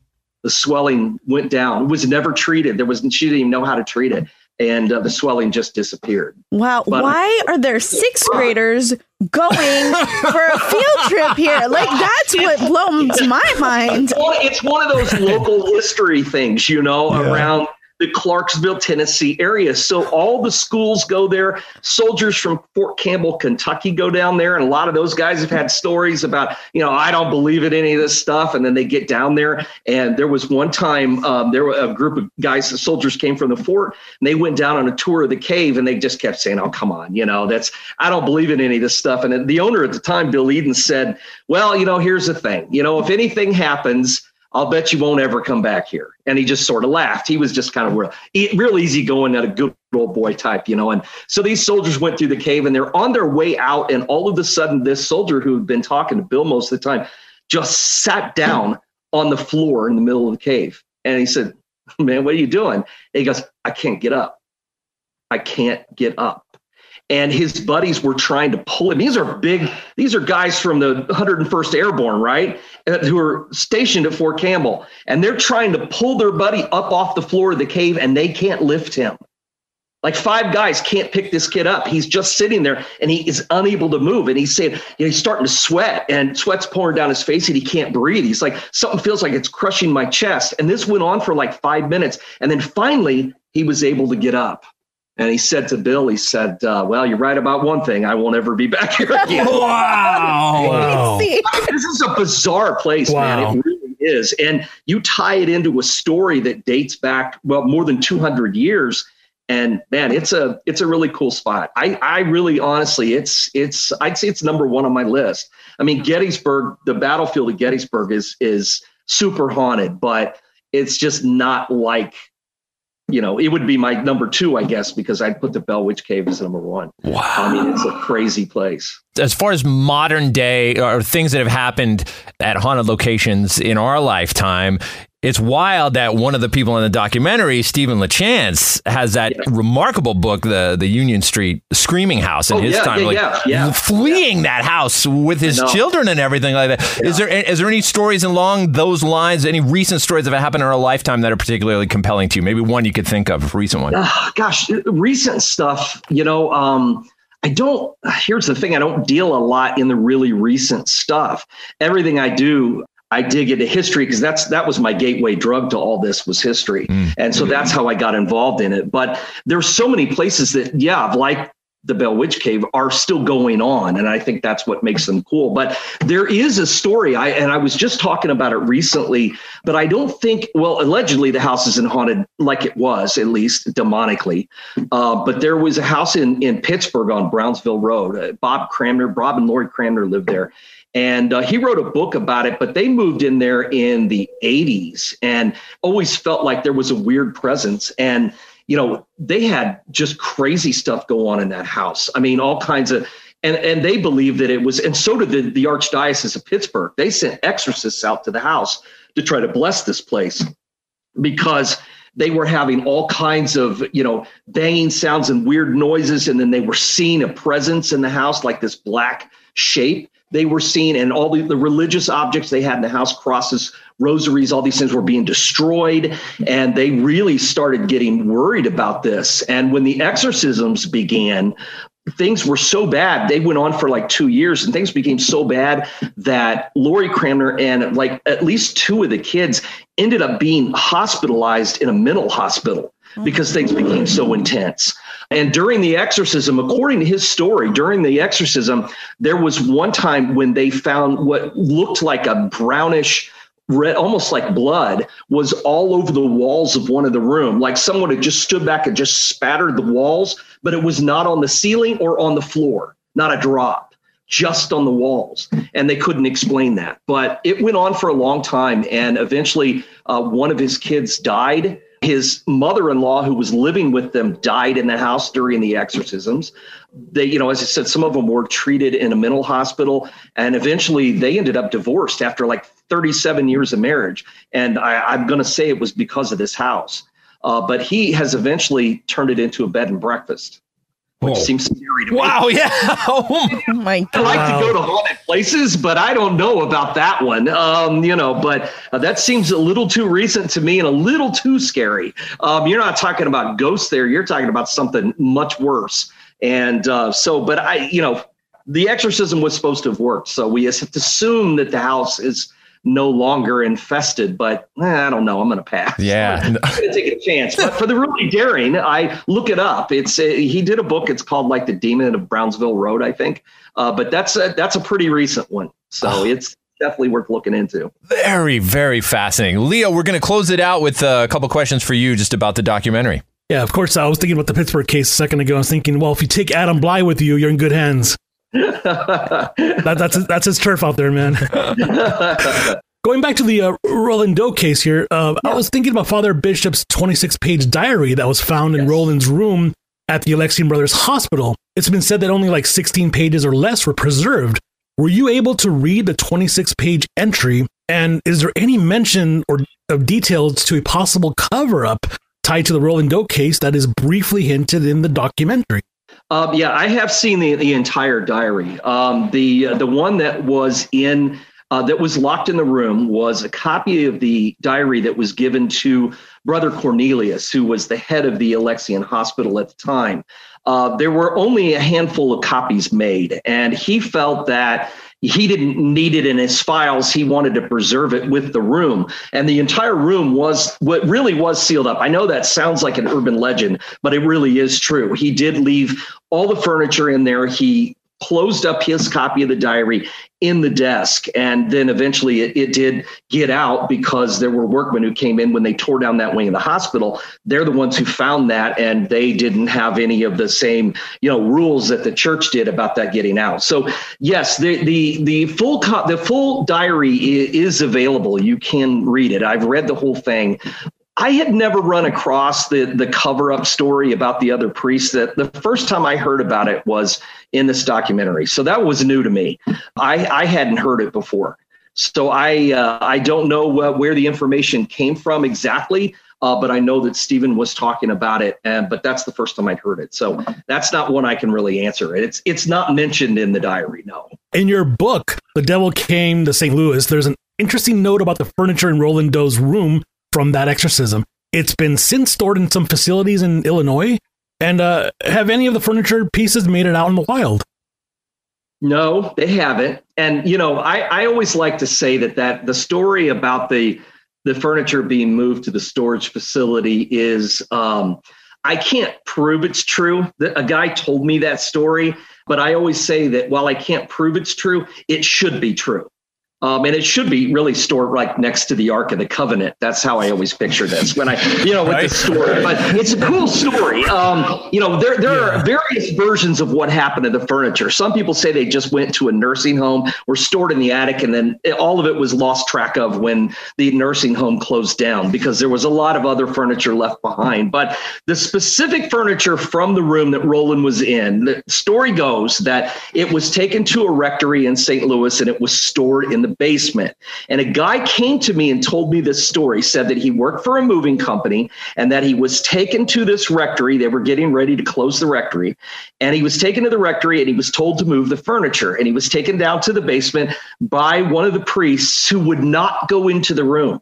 the swelling went down. It was never treated. There was she didn't even know how to treat it, and uh, the swelling just disappeared. Wow. But- Why are there sixth graders going for a field trip here? Like that's what blows my mind. It's one, it's one of those local history things, you know, around the Clarksville, Tennessee area. So all the schools go there. Soldiers from Fort Campbell, Kentucky go down there. And a lot of those guys have had stories about, you know, I don't believe in any of this stuff. And then they get down there. And there was one time um, there were a group of guys, soldiers came from the fort and they went down on a tour of the cave and they just kept saying, oh, come on, you know, that's, I don't believe in any of this stuff. And the owner at the time, Bill Eden, said, well, you know, here's the thing, you know, if anything happens, I'll bet you won't ever come back here. And he just sort of laughed. He was just kind of real, real easy going at a good old boy type, you know. And so these soldiers went through the cave and they're on their way out. And all of a sudden, this soldier who had been talking to Bill most of the time just sat down on the floor in the middle of the cave. And he said, Man, what are you doing? And he goes, I can't get up. I can't get up and his buddies were trying to pull him. These are big, these are guys from the 101st Airborne, right? Uh, Who are stationed at Fort Campbell. And they're trying to pull their buddy up off the floor of the cave and they can't lift him. Like five guys can't pick this kid up. He's just sitting there and he is unable to move. And he's saying, you know, he's starting to sweat and sweat's pouring down his face and he can't breathe. He's like, something feels like it's crushing my chest. And this went on for like five minutes. And then finally, he was able to get up. And he said to Bill, he said, uh, Well, you're right about one thing. I won't ever be back here again. Wow. wow. This is a bizarre place, Wow. man. It really is. And you tie it into a story that dates back, well, more than 200 years. And man, it's a it's a really cool spot. I I really honestly, it's it's I'd say it's number one on my list. I mean, Gettysburg, the battlefield of Gettysburg is is super haunted, but it's just not like you know, it would be my number two, I guess, because I'd put the Bell Witch Cave as number one. Wow. I mean, it's a crazy place. as far as modern day or things that have happened at haunted locations in our lifetime, It's wild that one of the people in the documentary, Steven LaChance, has that yeah. remarkable book, the the Union Street Screaming House, in oh, his yeah, time, yeah, like fleeing that house with his children and everything like that. Is there is there any stories along those lines? Any recent stories that have happened in our lifetime that are particularly compelling to you? Maybe one you could think of, recent one. Uh, gosh, recent stuff. You know. Um, I don't, here's the thing I don't deal a lot in the really recent stuff. Everything I do, I dig into history because that's that was my gateway drug to all this was history. Mm. And so that's how I got involved in it. But there's so many places that, yeah, like the Bell Witch Cave are still going on. And I think that's what makes them cool. But there is a story, I and I was just talking about it recently, but I don't think, well, allegedly the house isn't haunted like it was, at least demonically. Uh, but there was a house in, in Pittsburgh on Brownsville Road. Uh, Bob Cranmer, Bob and Lori Cranmer lived there. And uh, he wrote a book about it, but they moved in there in the 80s and always felt like there was a weird presence. And you know, they had just crazy stuff go on in that house. I mean, all kinds of, and, and they believed that it was, and so did the, the Archdiocese of Pittsburgh. They sent exorcists out to the house to try to bless this place because they were having all kinds of, you know, banging sounds and weird noises. And then they were seeing a presence in the house, like this black shape they were seen, and all the, the religious objects they had in the house, crosses, rosaries, all these things were being destroyed. And they really started getting worried about this. And when the exorcisms began, things were so bad. They went on for like two years, and things became so bad that Lori Cranmer and like at least two of the kids ended up being hospitalized in a mental hospital because things became so intense. And during the exorcism, according to his story, during the exorcism, there was one time when they found what looked like a brownish red, almost like blood, was all over the walls of one of the room. Like someone had just stood back and just spattered the walls, but it was not on the ceiling or on the floor, not a drop, just on the walls. And they couldn't explain that. But it went on for a long time. And eventually, uh, one of his kids died his mother-in-law, who was living with them, died in the house during the exorcisms. They, you know, as I said, some of them were treated in a mental hospital, and eventually they ended up divorced after like 37 years of marriage. And I, am going to say it was because of this house. Uh, but he has eventually turned it into a bed and breakfast which oh. seems scary to me. Wow, yeah. oh my god. I like to go to haunted places, but I don't know about that one. Um, you know, but uh, that seems a little too recent to me and a little too scary. Um, you're not talking about ghosts there. You're talking about something much worse. And uh, so, but I, you know, the exorcism was supposed to have worked. So we have to assume that the house is no longer infested. But eh, I don't know. I'm going to pass. Yeah, I'm going to take a chance. But for the really daring, I look it up. It's a, he did a book. It's called like the Demon of Brownsville Road, I think. Uh, but that's a, that's a pretty recent one. So oh. it's definitely worth looking into. Very, very fascinating. Leo, we're going to close it out with a couple questions for you just about the documentary. Yeah, of course. I was thinking about the Pittsburgh case a second ago. I was thinking, well, if you take Adam Blai with you, you're in good hands. that, that's that's his turf out there, man. Going back to the uh, Roland Doe case here, uh, yeah. I was thinking about Father Bishop's 26 page diary that was found in yes. Roland's room at the Alexian Brothers Hospital. It's been said that only like 16 pages or less were preserved. Were you able to read the 26 page entry? And is there any mention or of details to a possible cover up tied to the Roland Doe case that is briefly hinted in the documentary? Um, yeah, I have seen the, the entire diary. Um, the uh, the one that was in uh, that was locked in the room was a copy of the diary that was given to Brother Cornelius, who was the head of the Alexian Hospital at the time. Uh, there were only a handful of copies made, and he felt that he didn't need it in his files. He wanted to preserve it with the room. And the entire room was what really was sealed up. I know that sounds like an urban legend, but it really is true. He did leave all the furniture in there. He closed up his copy of the diary in the desk. And then eventually it, it, did get out because there were workmen who came in when they tore down that wing of the hospital. They're the ones who found that, and they didn't have any of the same, you know, rules that the church did about that getting out. So yes, the the the full co- the full diary is available. You can read it. I've read the whole thing. I had never run across the the cover up story about the other priests. That the first time I heard about it was in this documentary, so that was new to me. I I hadn't heard it before. So I uh, I don't know where the information came from exactly, uh, but I know that Steven was talking about it, and but that's the first time I'd heard it. So that's not one I can really answer. It's it's not mentioned in the diary. No. In your book, The Devil Came to St. Louis, there's an interesting note about the furniture in Roland Doe's room from that exorcism. It's been since stored in some facilities in Illinois. And uh, have any of the furniture pieces made it out in the wild? No, they haven't. And you know, I, I always like to say that that the story about the the furniture being moved to the storage facility is um, I can't prove it's true. A guy told me that story, but I always say that while I can't prove it's true, it should be true. Um, and it should be really stored right next to the Ark of the Covenant. That's how I always picture this when I, you know, with right. the story. But it's a cool story. Um, you know, there there yeah. are various versions of what happened to the furniture. Some people say they just went to a nursing home, were stored in the attic, and then all of it was lost track of when the nursing home closed down because there was a lot of other furniture left behind. But the specific furniture from the room that Roland was in, the story goes that it was taken to a rectory in St. Louis and it was stored in the basement. And a guy came to me and told me this story, said that he worked for a moving company and that he was taken to this rectory. They were getting ready to close the rectory. And he was taken to the rectory and he was told to move the furniture. And he was taken down to the basement by one of the priests who would not go into the room.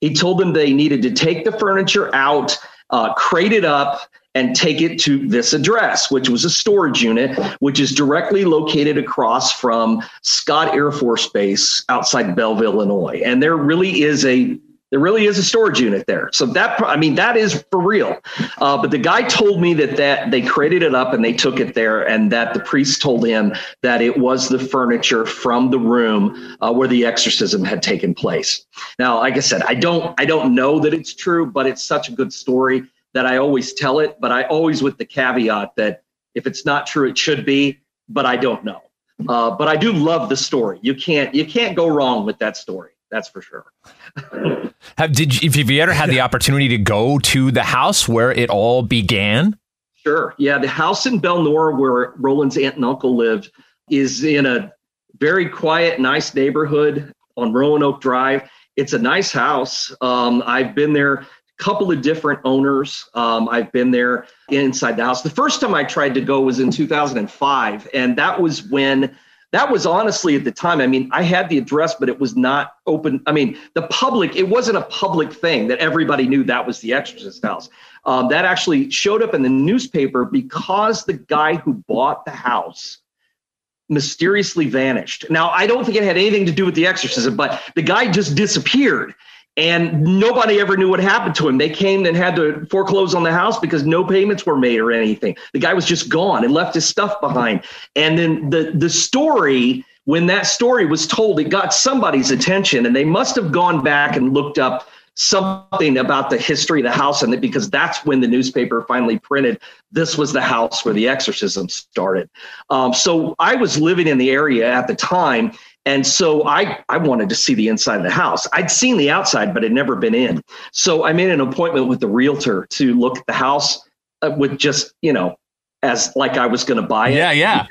He told them they needed to take the furniture out, uh, crate it up, and take it to this address, which was a storage unit, which is directly located across from Scott Air Force Base outside Belleville, Illinois. And there really is a there really is a storage unit there. So that I mean that is for real. Uh, but the guy told me that that they created it up and they took it there, and that the priest told him that it was the furniture from the room uh, where the exorcism had taken place. Now, like I said, I don't I don't know that it's true, but it's such a good story that I always tell it, but I always with the caveat that if it's not true, it should be, but I don't know. Uh, but I do love the story. You can't you can't go wrong with that story. That's for sure. have did you, if you ever had the opportunity to go to the house where it all began? Sure. Yeah, the house in Bel-Nor where Roland's aunt and uncle lived is in a very quiet, nice neighborhood on Roanoke Drive. It's a nice house. Um, I've been there couple of different owners. Um, I've been there inside the house. The first time I tried to go was in 2005, and that was when that was honestly at the time. I mean, I had the address, but it was not open. I mean, the public, it wasn't a public thing that everybody knew that was the Exorcist house. Um, that actually showed up in the newspaper because the guy who bought the house mysteriously vanished. Now, I don't think it had anything to do with the exorcism, but the guy just disappeared and nobody ever knew what happened to him. They came and had to foreclose on the house because no payments were made or anything. The guy was just gone and left his stuff behind. And then the the story, when that story was told, it got somebody's attention, and they must have gone back and looked up something about the history of the house and because that's when the newspaper finally printed this was the house where the exorcism started um, so i was living in the area at the time and so I, I wanted to see the inside of the house. I'd seen the outside, but had never been in. So I made an appointment with the realtor to look at the house uh, with just, you know, as like I was going to buy it. Yeah, yeah.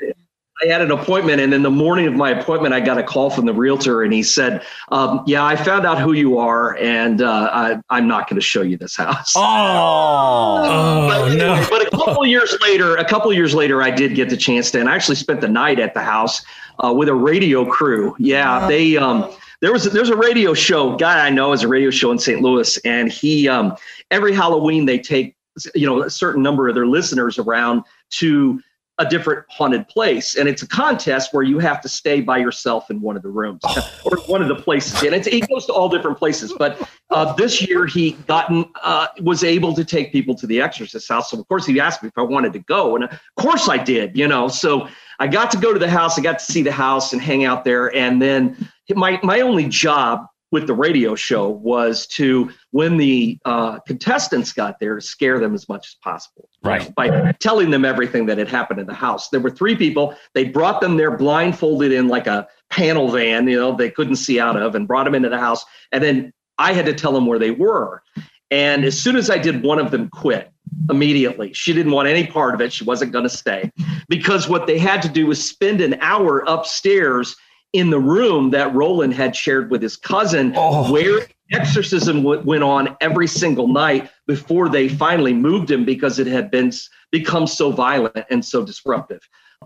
I had an appointment, and in the morning of my appointment, I got a call from the realtor, and he said, um, "Yeah, I found out who you are, and uh, I, am not going to show you this house." Oh, but, no! But a couple years later, a couple years later, I did get the chance to, and I actually spent the night at the house uh, with a radio crew. Yeah, they. Um, there was there's a radio show guy I know is a radio show in St. Louis, and he um, every Halloween they take you know a certain number of their listeners around to a different haunted place. And it's a contest where you have to stay by yourself in one of the rooms oh. or one of the places and it's, he goes to all different places. But uh, this year he gotten uh, was able to take people to the exorcist house. So of course he asked me if i wanted to go. And of course i did you know. So i got to go to the house. I got to see the house and hang out there. And then my my only job with the radio show was to when the uh, contestants got there to scare them as much as possible. Right. Know, by telling them everything that had happened in the house. There were three people. They brought them there blindfolded in like a panel van you know they couldn't see out of and brought them into the house. And then i had to tell them where they were. And as soon as i did one of them quit immediately. She didn't want any part of it. She wasn't going to stay. Because what they had to do was spend an hour upstairs in the room that Roland had shared with his cousin, oh. where exorcism w- went on every single night before they finally moved him because it had been become so violent and so disruptive.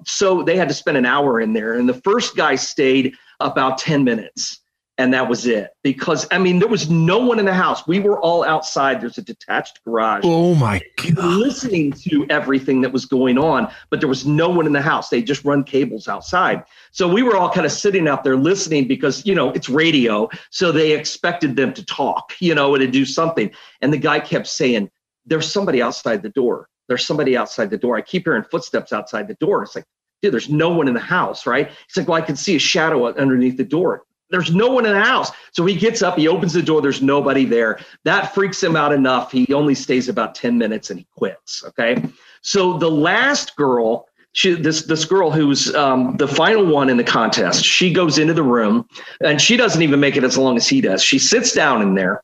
So they had to spend an hour in there, and the first guy stayed about 10 minutes and that was it. Because i mean there was no one in the house. We were all outside. There's a detached garage. Oh my god. listening to everything that was going on but there was no one in the house. They just run cables outside. So we were all kind of sitting out there listening because you know it's radio. So they expected them to talk you know and to do something. And the guy kept saying there's somebody outside the door. There's somebody outside the door. I keep hearing footsteps outside the door. It's like dude, there's no one in the house, right? He's like, well, I can see a shadow underneath the door. There's no one in the house. So he gets up, he opens the door, there's nobody there. That freaks him out enough. He only stays about 10 minutes and he quits. Okay. So the last girl, she, this this girl who's um, the final one in the contest, she goes into the room and she doesn't even make it as long as he does. She sits down in there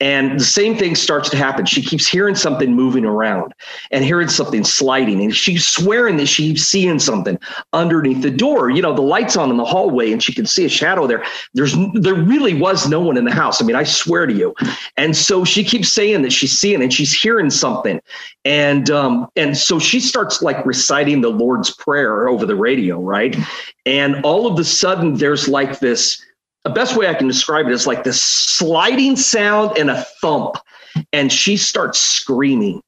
and the same thing starts to happen. She keeps hearing something moving around and hearing something sliding. And she's swearing that she's seeing something underneath the door. You know, the lights on in the hallway and she can see a shadow there. There's there really was no one in the house. I mean, I swear to you. And so she keeps saying that she's seeing and she's hearing something. And um, and so she starts like reciting the Lord's Prayer over the radio, right? And all of a sudden there's like this the best way I can describe it is like this sliding sound and a thump. And she starts screaming.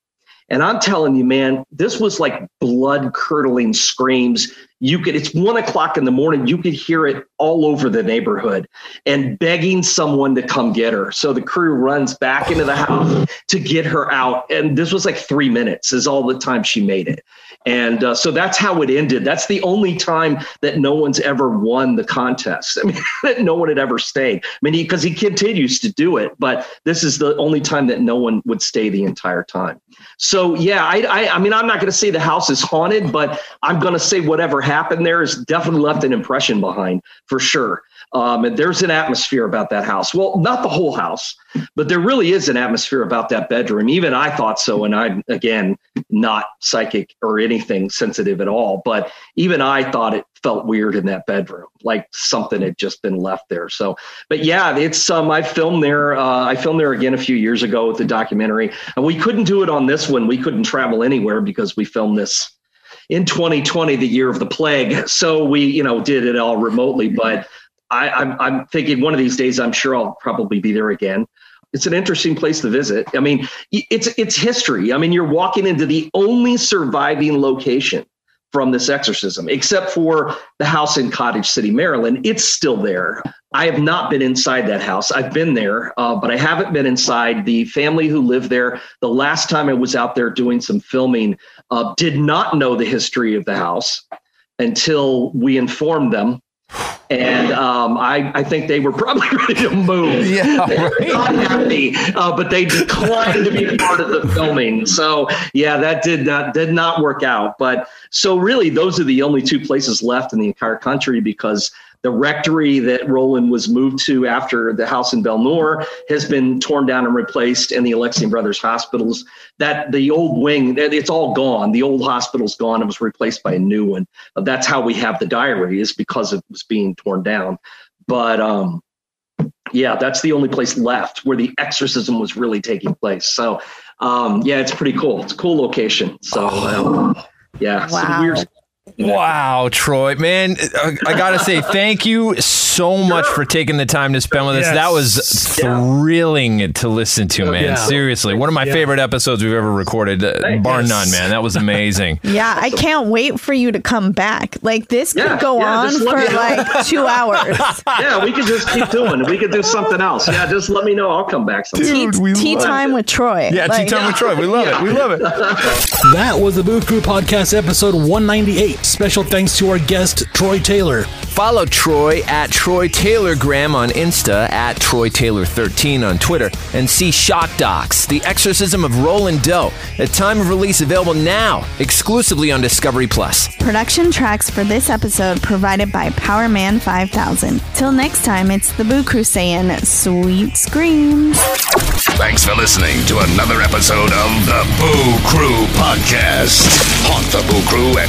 And I'm telling you, man, this was like blood curdling screams. You could, it's one o'clock in the morning. You could hear it all over the neighborhood and begging someone to come get her. So the crew runs back into the house to get her out. And this was like three minutes, is all the time she made it. And uh, so that's how it ended. That's the only time that no one's ever won the contest. I mean, no one had ever stayed. I mean, because he, he, continues to do it, but this is the only time that no one would stay the entire time. So yeah, I, I, I mean, I'm not going to say the house is haunted, but I'm going to say whatever happened there has definitely left an impression behind for sure. Um, and there's an atmosphere about that house. Well, not the whole house, but there really is an atmosphere about that bedroom. Even I thought so. And I'm, again, not psychic or anything sensitive at all. But even I thought it felt weird in that bedroom, like something had just been left there. So, but yeah, it's, um, I filmed there. Uh, I filmed there again a few years ago with the documentary. And we couldn't do it on this one. We couldn't travel anywhere because we filmed this in 2020, the year of the plague. So we, you know, did it all remotely. But I, I'm, I'm thinking one of these days, I'm sure I'll probably be there again. It's an interesting place to visit. I mean, it's it's history. I mean, you're walking into the only surviving location from this exorcism, except for the house in Cottage City, Maryland. It's still there. I have not been inside that house. I've been there, uh, but I haven't been inside. The family who lived there, the last time I was out there doing some filming, uh, did not know the history of the house until we informed them and um, I, I think they were probably ready to move. Yeah, right. not happy, uh, but they declined to be part of the filming. So yeah, that did not did not work out. But so really, those are the only two places left in the entire country because the rectory that Roland was moved to after the house in Bel-Nor has been torn down and replaced, and the Alexian Brothers hospitals. That the old wing, it's all gone. The old hospital's gone. It was replaced by a new one. That's how we have the diary, is because it was being torn down. But um, yeah, that's the only place left where the exorcism was really taking place. So um, yeah, it's pretty cool. It's a cool location. So um, yeah, wow. some weird Wow, Troy, man, I, I gotta say thank you so much for taking the time to spend with us. Yes. That was thrilling to listen to, man. Yeah. Seriously, one of my Yeah. favorite episodes we've ever recorded, uh, bar none, man. That was amazing. Yeah, I can't wait for you to come back. Like this could Yeah, go yeah, on for let me know. like two hours. yeah, we could just keep doing it. We could do something else. Yeah, just let me know. I'll come back sometime. tea tea time with Troy. Yeah, Like, tea time with Troy. We love it. We love it. That was the Boo Crew Podcast episode 198. Special thanks to our guest, Troy Taylor. Follow Troy at Troy Taylor Graham on Insta, at Troy Taylor 13 on Twitter, and see Shock Docs, The Exorcism of Roland Doe, at time of release available now, exclusively on Discovery Plus. Production tracks for this episode provided by Powerman 5000. Till next time, it's the Boo Crew saying sweet screams. Thanks for listening to another episode of the Boo Crew Podcast. Haunt the Boo Crew at